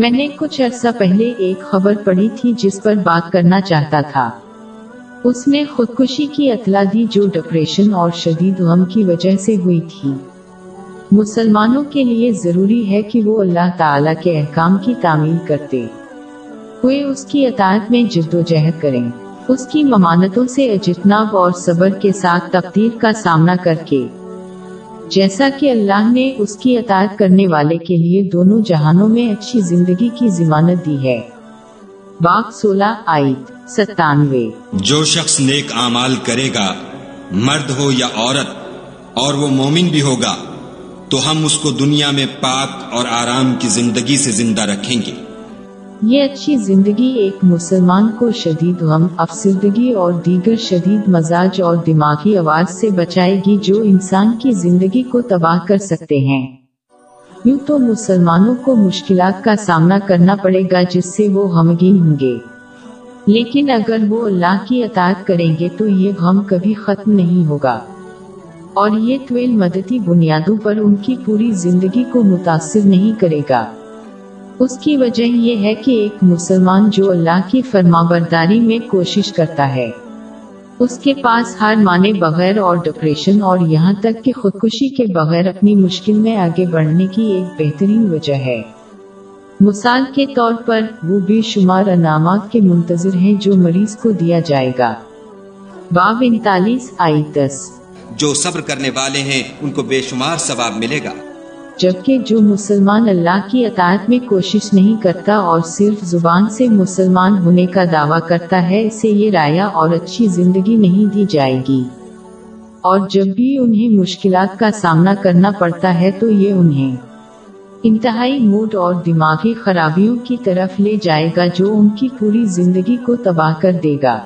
میں نے کچھ عرصہ پہلے ایک خبر پڑھی تھی جس پر بات کرنا چاہتا تھا۔ اس نے خودکشی کی اطلاع دی جو ڈپریشن اور شدید غم کی وجہ سے ہوئی تھی۔ مسلمانوں کے لیے ضروری ہے کہ وہ اللہ تعالیٰ کے احکام کی تعمیل کرتے۔ ہوئے اس کی اطاعت میں جد و جہد کریں۔ اس کی ممانتوں سے اجتناب اور صبر کے ساتھ تقدیر کا سامنا کر کے۔ جیسا کہ اللہ نے اس کی اطاعت کرنے والے کے لیے دونوں جہانوں میں اچھی زندگی کی ضمانت دی ہے۔ باغ سولہ آئیت ستانوے۔ جو شخص نیک اعمال کرے گا، مرد ہو یا عورت، اور وہ مومن بھی ہوگا، تو ہم اس کو دنیا میں پاک اور آرام کی زندگی سے زندہ رکھیں گے۔ یہ اچھی زندگی ایک مسلمان کو شدید غم، افسردگی اور دیگر شدید مزاج اور دماغی آواز سے بچائے گی جو انسان کی زندگی کو تباہ کر سکتے ہیں۔ یوں تو مسلمانوں کو مشکلات کا سامنا کرنا پڑے گا جس سے وہ غمگین ہوں گے۔ لیکن اگر وہ اللہ کی اطاعت کریں گے تو یہ غم کبھی ختم نہیں ہوگا۔ اور یہ طویل مدتی بنیادوں پر ان کی پوری زندگی کو متاثر نہیں کرے گا۔ اس کی وجہ یہ ہے کہ ایک مسلمان جو اللہ کی فرما برداری میں کوشش کرتا ہے، اس کے پاس ہار مانے بغیر اور ڈپریشن اور یہاں تک کہ خودکشی کے بغیر اپنی مشکل میں آگے بڑھنے کی ایک بہترین وجہ ہے۔ مثال کے طور پر، وہ بے شمار انعامات کے منتظر ہیں جو مریض کو دیا جائے گا۔ باب انتالیس آئی دس۔ جو صبر کرنے والے ہیں، ان کو بے شمار ثواب ملے گا۔ جبکہ جو مسلمان اللہ کی اطاعت میں کوشش نہیں کرتا اور صرف زبان سے مسلمان ہونے کا دعویٰ کرتا ہے، اسے یہ رایا اور اچھی زندگی نہیں دی جائے گی۔ اور جب بھی انہیں مشکلات کا سامنا کرنا پڑتا ہے تو یہ انہیں انتہائی موڈ اور دماغی خرابیوں کی طرف لے جائے گا جو ان کی پوری زندگی کو تباہ کر دے گا۔